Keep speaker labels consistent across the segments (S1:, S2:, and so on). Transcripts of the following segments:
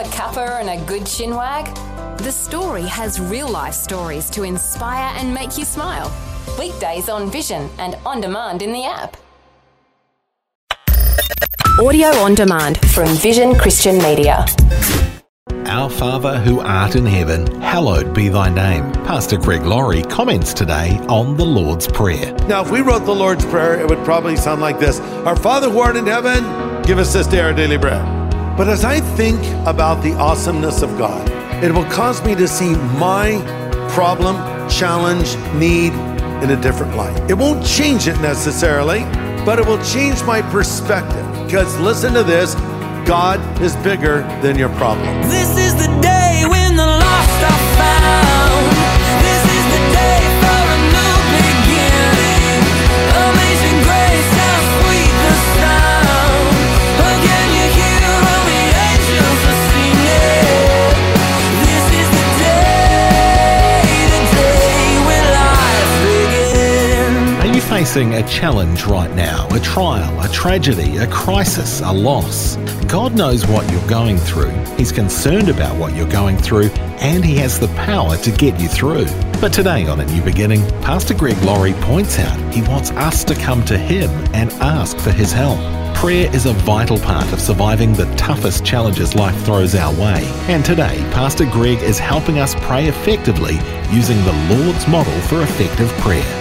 S1: a cuppa and a good chinwag? The story has real life stories to inspire and make you smile. Weekdays on Vision and on demand in the app. Audio on demand from Vision Christian Media.
S2: Our Father who art in heaven, hallowed be thy name. Pastor Greg Laurie comments today on the Lord's Prayer.
S3: Now, if we wrote the Lord's Prayer, it would probably sound like this Our Father who art in heaven, give us this day our daily bread. But as I think about the awesomeness of God, it will cause me to see my problem, challenge, need in a different light. It won't change it necessarily, but it will change my perspective. Because listen to this God is bigger than your problem.
S4: This is the day when the lost are found.
S2: Facing a challenge right now? A trial, a tragedy, a crisis, a loss? God knows what you're going through. He's concerned about what you're going through, and He has the power to get you through. But today on A New Beginning, Pastor Greg Laurie points out he wants us to come to Him and ask for His help. Prayer is a vital part of surviving the toughest challenges life throws our way. And today, Pastor Greg is helping us pray effectively using the Lord's model for effective prayer.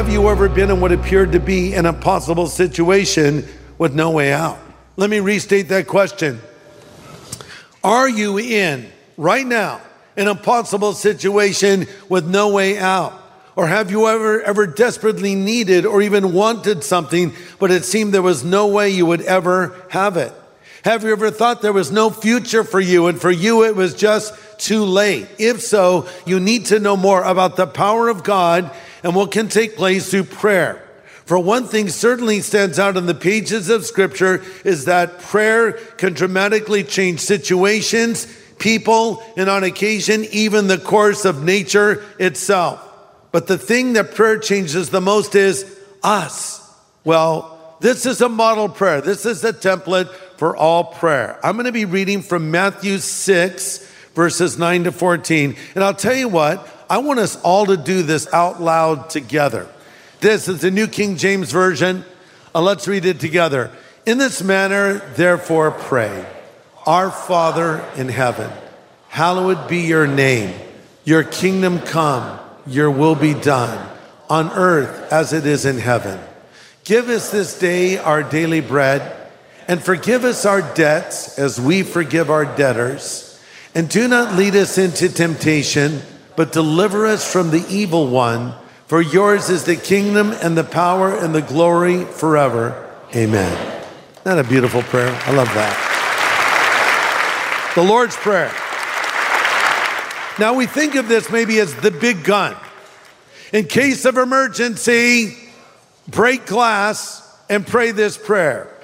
S3: Have you ever been in what appeared to be an impossible situation with no way out? Let me restate that question. Are you in right now an impossible situation with no way out? Or have you ever ever desperately needed or even wanted something but it seemed there was no way you would ever have it? Have you ever thought there was no future for you and for you it was just too late? If so, you need to know more about the power of God and what can take place through prayer. For one thing certainly stands out in the pages of scripture is that prayer can dramatically change situations, people, and on occasion, even the course of nature itself. But the thing that prayer changes the most is us. Well, this is a model prayer. This is a template for all prayer. I'm going to be reading from Matthew 6, verses 9 to 14. And I'll tell you what, I want us all to do this out loud together. This is the New King James Version. Uh, let's read it together. In this manner, therefore, pray Our Father in heaven, hallowed be your name. Your kingdom come, your will be done, on earth as it is in heaven. Give us this day our daily bread, and forgive us our debts as we forgive our debtors. And do not lead us into temptation, but deliver us from the evil one. For yours is the kingdom and the power and the glory forever. Amen. Isn't a beautiful prayer? I love that. The Lord's Prayer. Now we think of this maybe as the big gun. In case of emergency, break glass and pray this prayer.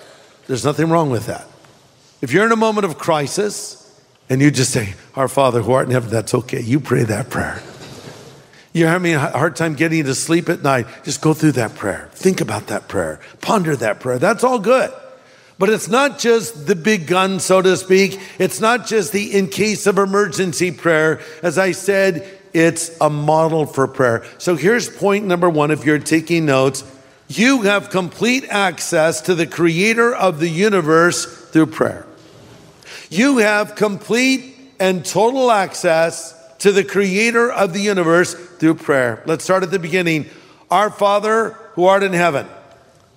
S3: There's nothing wrong with that. If you're in a moment of crisis and you just say, Our Father who art in heaven, that's okay. You pray that prayer. You're having a hard time getting to sleep at night, just go through that prayer. Think about that prayer. Ponder that prayer. That's all good. But it's not just the big gun, so to speak. It's not just the in case of emergency prayer. As I said, it's a model for prayer. So here's point number one if you're taking notes. You have complete access to the creator of the universe through prayer. You have complete and total access to the creator of the universe through prayer. Let's start at the beginning. Our Father who art in heaven.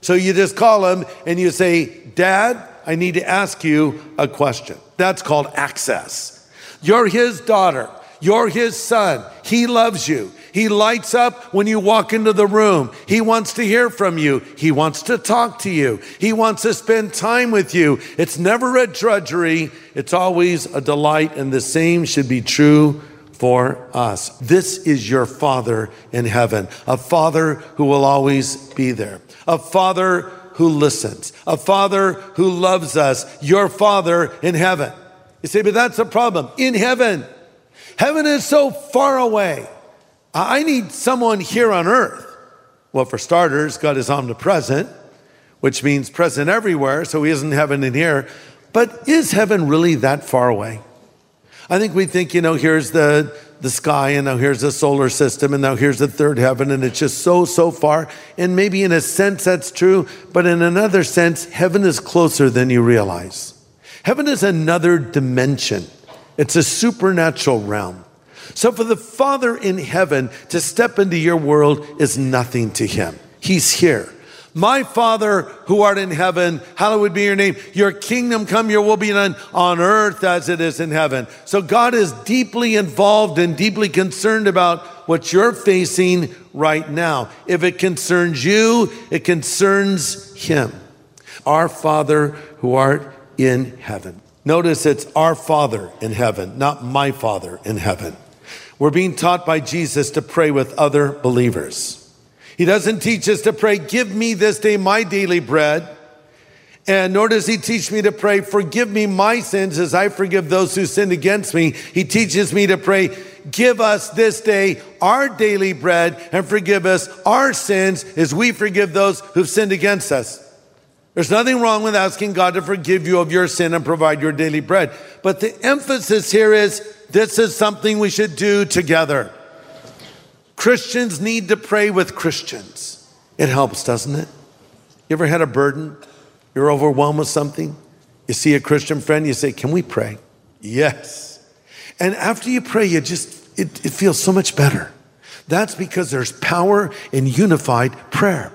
S3: So you just call him and you say, Dad, I need to ask you a question. That's called access. You're his daughter. You're his son. He loves you. He lights up when you walk into the room. He wants to hear from you. He wants to talk to you. He wants to spend time with you. It's never a drudgery, it's always a delight, and the same should be true for us. This is your Father in heaven, a Father who will always be there, a Father who listens, a Father who loves us, your Father in heaven. You say, but that's a problem. In heaven, heaven is so far away. I need someone here on earth Well, for starters, God is omnipresent, which means present everywhere, so he isn't heaven in here. But is heaven really that far away? I think we think, you know, here's the, the sky, and now here's the solar system, and now here's the third heaven, and it's just so, so far. And maybe in a sense that's true, but in another sense, heaven is closer than you realize. Heaven is another dimension, it's a supernatural realm. So for the Father in heaven to step into your world is nothing to him. He's here. My Father who art in heaven, hallowed be your name. Your kingdom come, your will be done on earth as it is in heaven. So God is deeply involved and deeply concerned about what you're facing right now. If it concerns you, it concerns him. Our Father who art in heaven. Notice it's our Father in heaven, not my Father in heaven. We're being taught by Jesus to pray with other believers. He doesn't teach us to pray, Give me this day my daily bread. And nor does he teach me to pray, Forgive me my sins as I forgive those who sin against me. He teaches me to pray, Give us this day our daily bread and forgive us our sins as we forgive those who've sinned against us. There's nothing wrong with asking God to forgive you of your sin and provide your daily bread. But the emphasis here is this is something we should do together. Christians need to pray with Christians. It helps, doesn't it? You ever had a burden? You're overwhelmed with something? You see a Christian friend, you say, Can we pray? Yes. And after you pray, you just, it, it feels so much better. That's because there's power in unified prayer.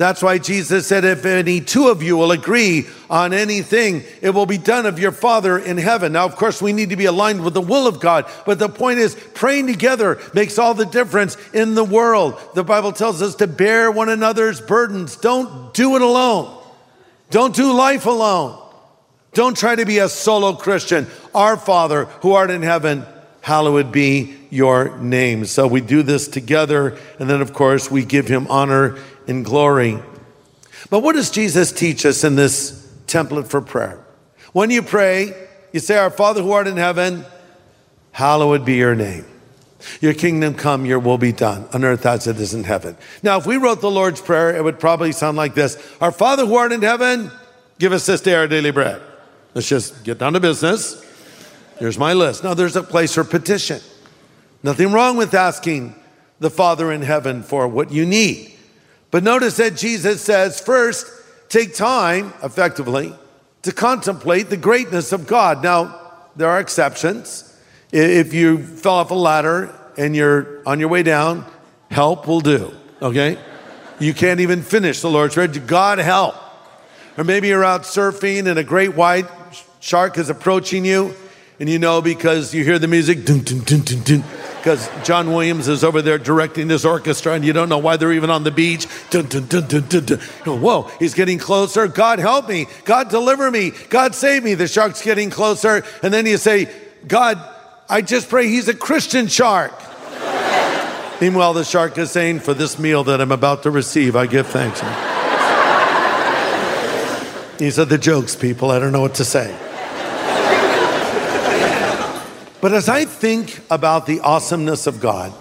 S3: That's why Jesus said, If any two of you will agree on anything, it will be done of your Father in heaven. Now, of course, we need to be aligned with the will of God, but the point is, praying together makes all the difference in the world. The Bible tells us to bear one another's burdens. Don't do it alone, don't do life alone. Don't try to be a solo Christian. Our Father who art in heaven, hallowed be your name. So we do this together, and then, of course, we give him honor in glory. But what does Jesus teach us in this template for prayer? When you pray, you say, Our Father who art in heaven, hallowed be your name. Your kingdom come, your will be done on earth as it is in heaven. Now, if we wrote the Lord's Prayer, it would probably sound like this Our Father who art in heaven, give us this day our daily bread. Let's just get down to business. Here's my list. Now, there's a place for petition. Nothing wrong with asking the Father in heaven for what you need. But notice that Jesus says, first, take time, effectively, to contemplate the greatness of God. Now, there are exceptions. If you fell off a ladder and you're on your way down, help will do, okay? You can't even finish the Lord's Prayer. God help. Or maybe you're out surfing and a great white shark is approaching you, and you know because you hear the music, dun, dun, dun, because John Williams is over there directing this orchestra, and you don't know why they're even on the beach. Dun, dun, dun, dun. Oh, whoa, he's getting closer. God help me. God deliver me. God save me. The shark's getting closer. And then you say, God, I just pray he's a Christian shark. Meanwhile, the shark is saying, For this meal that I'm about to receive, I give thanks. These are the jokes, people. I don't know what to say. But as I think about the awesomeness of God,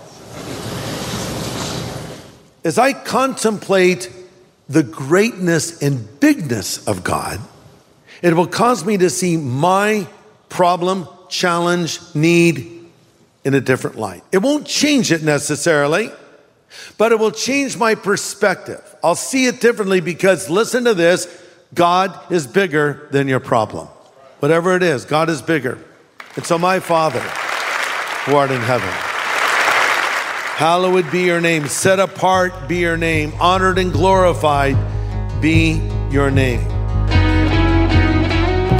S3: as I contemplate the greatness and bigness of God, it will cause me to see my problem, challenge, need in a different light. It won't change it necessarily, but it will change my perspective. I'll see it differently because listen to this God is bigger than your problem. Whatever it is, God is bigger. And so, my Father, who art in heaven, hallowed be your name, set apart be your name, honored and glorified be your name.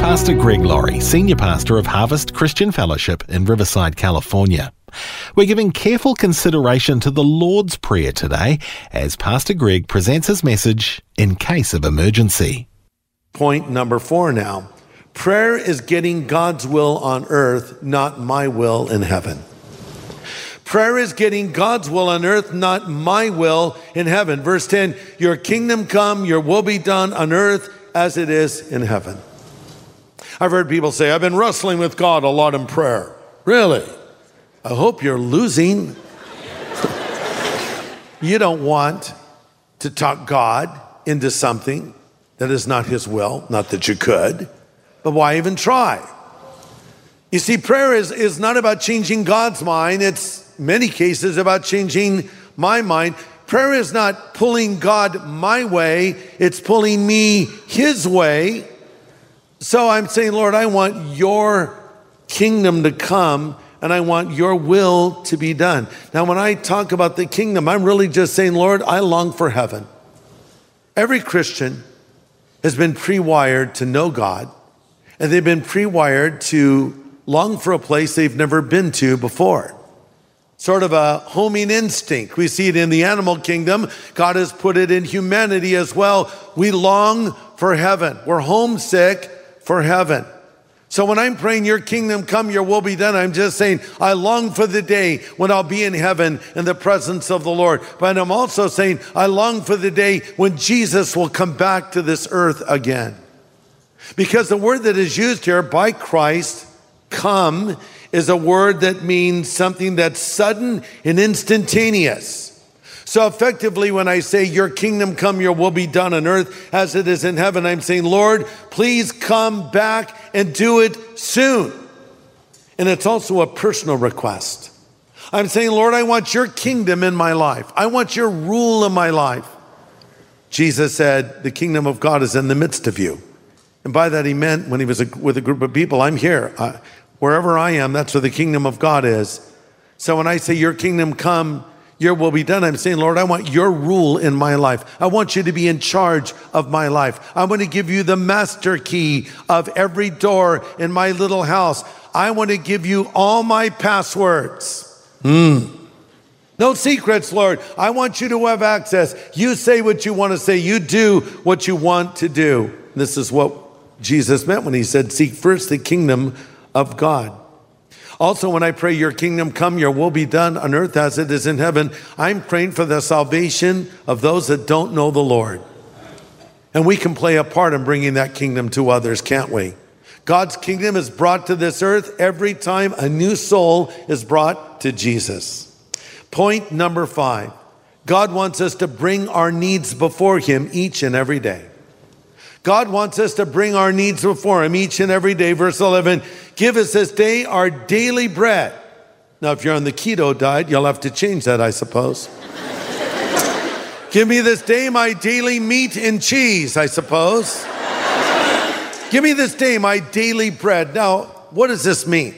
S2: Pastor Greg Laurie, Senior Pastor of Harvest Christian Fellowship in Riverside, California. We're giving careful consideration to the Lord's Prayer today as Pastor Greg presents his message in case of emergency.
S3: Point number four now. Prayer is getting God's will on earth, not my will in heaven. Prayer is getting God's will on earth, not my will in heaven. Verse 10 Your kingdom come, your will be done on earth as it is in heaven. I've heard people say, I've been wrestling with God a lot in prayer. Really? I hope you're losing. You don't want to talk God into something that is not His will, not that you could, but why even try? You see, prayer is, is not about changing God's mind, it's many cases about changing my mind. Prayer is not pulling God my way, it's pulling me His way. So I'm saying, Lord, I want your kingdom to come and I want your will to be done. Now, when I talk about the kingdom, I'm really just saying, Lord, I long for heaven. Every Christian has been pre wired to know God, and they've been pre wired to long for a place they've never been to before. Sort of a homing instinct. We see it in the animal kingdom. God has put it in humanity as well. We long for heaven. We're homesick for heaven. So when I'm praying, Your kingdom come, Your will be done, I'm just saying, I long for the day when I'll be in heaven in the presence of the Lord. But I'm also saying, I long for the day when Jesus will come back to this earth again. Because the word that is used here by Christ, come, is a word that means something that's sudden and instantaneous. So effectively, when I say, Your kingdom come, your will be done on earth as it is in heaven, I'm saying, Lord, please come back and do it soon. And it's also a personal request. I'm saying, Lord, I want your kingdom in my life, I want your rule in my life. Jesus said, The kingdom of God is in the midst of you. And by that, he meant when he was a, with a group of people, I'm here. Uh, wherever I am, that's where the kingdom of God is. So when I say, Your kingdom come, your will be done. I'm saying, Lord, I want your rule in my life. I want you to be in charge of my life. I want to give you the master key of every door in my little house. I want to give you all my passwords. Hmm. No secrets, Lord. I want you to have access. You say what you want to say. You do what you want to do. This is what Jesus meant when he said, Seek first the kingdom of God. Also, when I pray, Your kingdom come, Your will be done on earth as it is in heaven, I'm praying for the salvation of those that don't know the Lord. And we can play a part in bringing that kingdom to others, can't we? God's kingdom is brought to this earth every time a new soul is brought to Jesus. Point number five God wants us to bring our needs before Him each and every day. God wants us to bring our needs before Him each and every day. Verse 11 Give us this day our daily bread. Now, if you're on the keto diet, you'll have to change that, I suppose. Give me this day my daily meat and cheese, I suppose. Give me this day my daily bread. Now, what does this mean?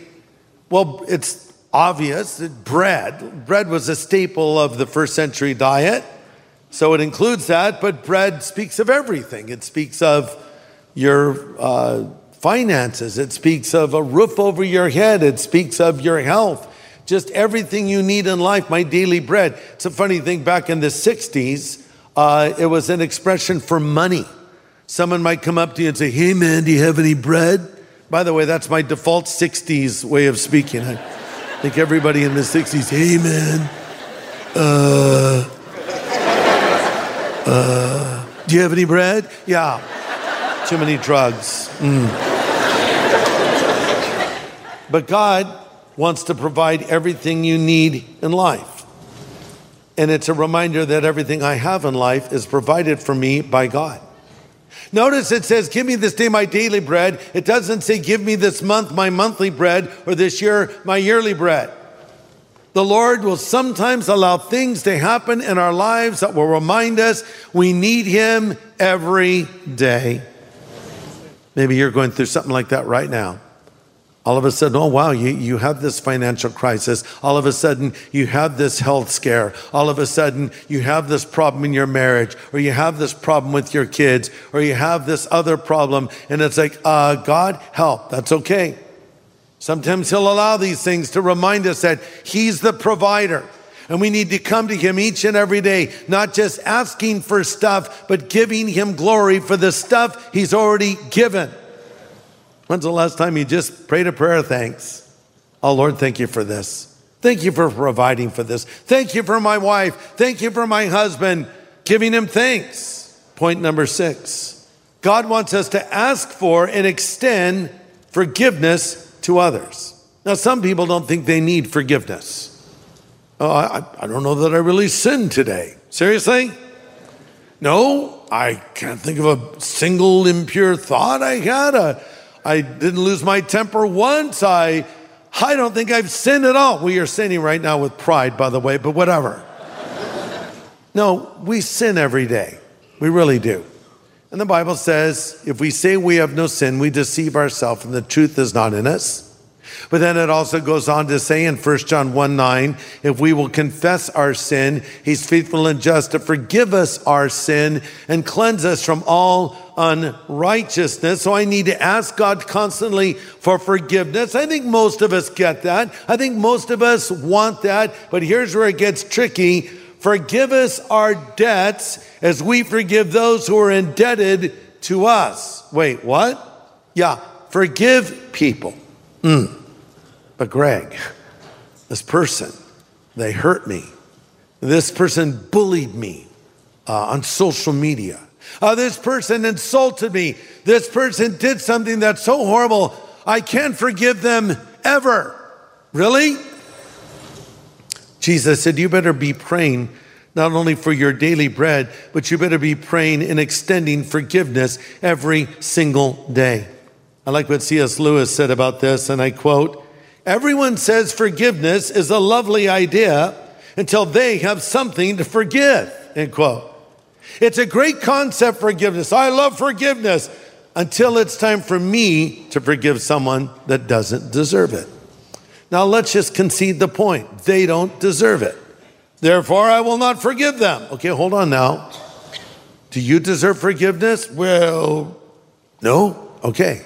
S3: Well, it's obvious that bread, bread was a staple of the first century diet. So it includes that, but bread speaks of everything. It speaks of your uh, finances, it speaks of a roof over your head, it speaks of your health, just everything you need in life, my daily bread. It's a funny thing, back in the 60s, uh, it was an expression for money. Someone might come up to you and say, Hey man, do you have any bread? By the way, that's my default 60s way of speaking. I think everybody in the 60s, Hey man, uh, uh, do you have any bread? Yeah. Too many drugs. Mm. But God wants to provide everything you need in life. And it's a reminder that everything I have in life is provided for me by God. Notice it says, Give me this day my daily bread. It doesn't say, Give me this month my monthly bread or this year my yearly bread. The Lord will sometimes allow things to happen in our lives that will remind us we need Him every day. Maybe you're going through something like that right now. All of a sudden, oh wow, you, you have this financial crisis. All of a sudden, you have this health scare. All of a sudden, you have this problem in your marriage, or you have this problem with your kids, or you have this other problem. And it's like, uh, God, help. That's okay. Sometimes He'll allow these things to remind us that He's the provider. And we need to come to Him each and every day, not just asking for stuff, but giving Him glory for the stuff He's already given. When's the last time you just prayed a prayer of thanks? Oh, Lord, thank you for this. Thank you for providing for this. Thank you for my wife. Thank you for my husband. Giving Him thanks. Point number six God wants us to ask for and extend forgiveness to others. Now, some people don't think they need forgiveness. Oh, I, I don't know that I really sinned today. Seriously? No, I can't think of a single impure thought I had. I didn't lose my temper once. I, I don't think I've sinned at all. We are sinning right now with pride, by the way, but whatever. no, we sin every day. We really do. And the Bible says if we say we have no sin, we deceive ourselves and the truth is not in us. But then it also goes on to say in 1 John 1 9, if we will confess our sin, he's faithful and just to forgive us our sin and cleanse us from all unrighteousness. So I need to ask God constantly for forgiveness. I think most of us get that. I think most of us want that. But here's where it gets tricky. Forgive us our debts as we forgive those who are indebted to us. Wait, what? Yeah, forgive people. Mm. But Greg, this person, they hurt me. This person bullied me uh, on social media. Uh, this person insulted me. This person did something that's so horrible, I can't forgive them ever. Really? Jesus said, You better be praying not only for your daily bread, but you better be praying and extending forgiveness every single day. I like what C.S. Lewis said about this, and I quote Everyone says forgiveness is a lovely idea until they have something to forgive. End quote. It's a great concept, forgiveness. I love forgiveness until it's time for me to forgive someone that doesn't deserve it. Now let's just concede the point. They don't deserve it. Therefore, I will not forgive them. Okay, hold on now. Do you deserve forgiveness? Well, no. Okay.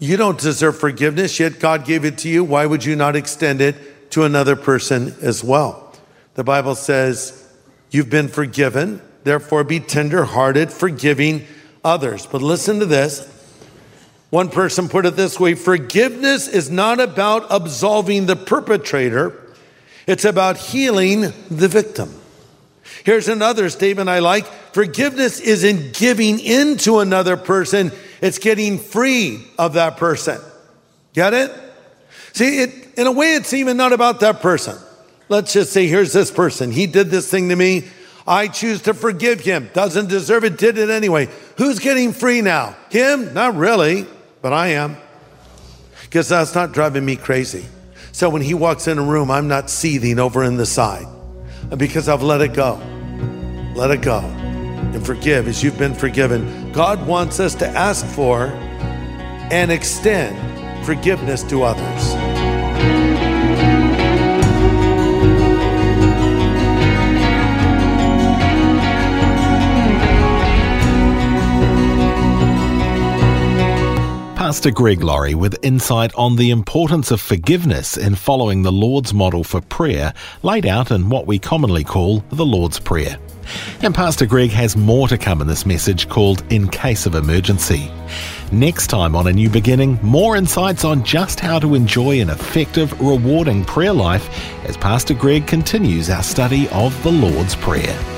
S3: You don't deserve forgiveness, yet God gave it to you. Why would you not extend it to another person as well? The Bible says, You've been forgiven, therefore be tenderhearted, forgiving others. But listen to this. One person put it this way forgiveness is not about absolving the perpetrator, it's about healing the victim. Here's another statement I like forgiveness isn't giving in to another person it's getting free of that person. Get it? See, it, in a way, it's even not about that person. Let's just say, here's this person. He did this thing to me. I choose to forgive him. Doesn't deserve it, did it anyway. Who's getting free now? Him? Not really, but I am. Because that's not driving me crazy. So when he walks in a room, I'm not seething over in the side because I've let it go. Let it go and forgive as you've been forgiven. God wants us to ask for and extend forgiveness to others.
S2: Pastor Greg Laurie with insight on the importance of forgiveness in following the Lord's model for prayer laid out in what we commonly call the Lord's Prayer. And Pastor Greg has more to come in this message called In Case of Emergency. Next time on A New Beginning, more insights on just how to enjoy an effective, rewarding prayer life as Pastor Greg continues our study of the Lord's Prayer.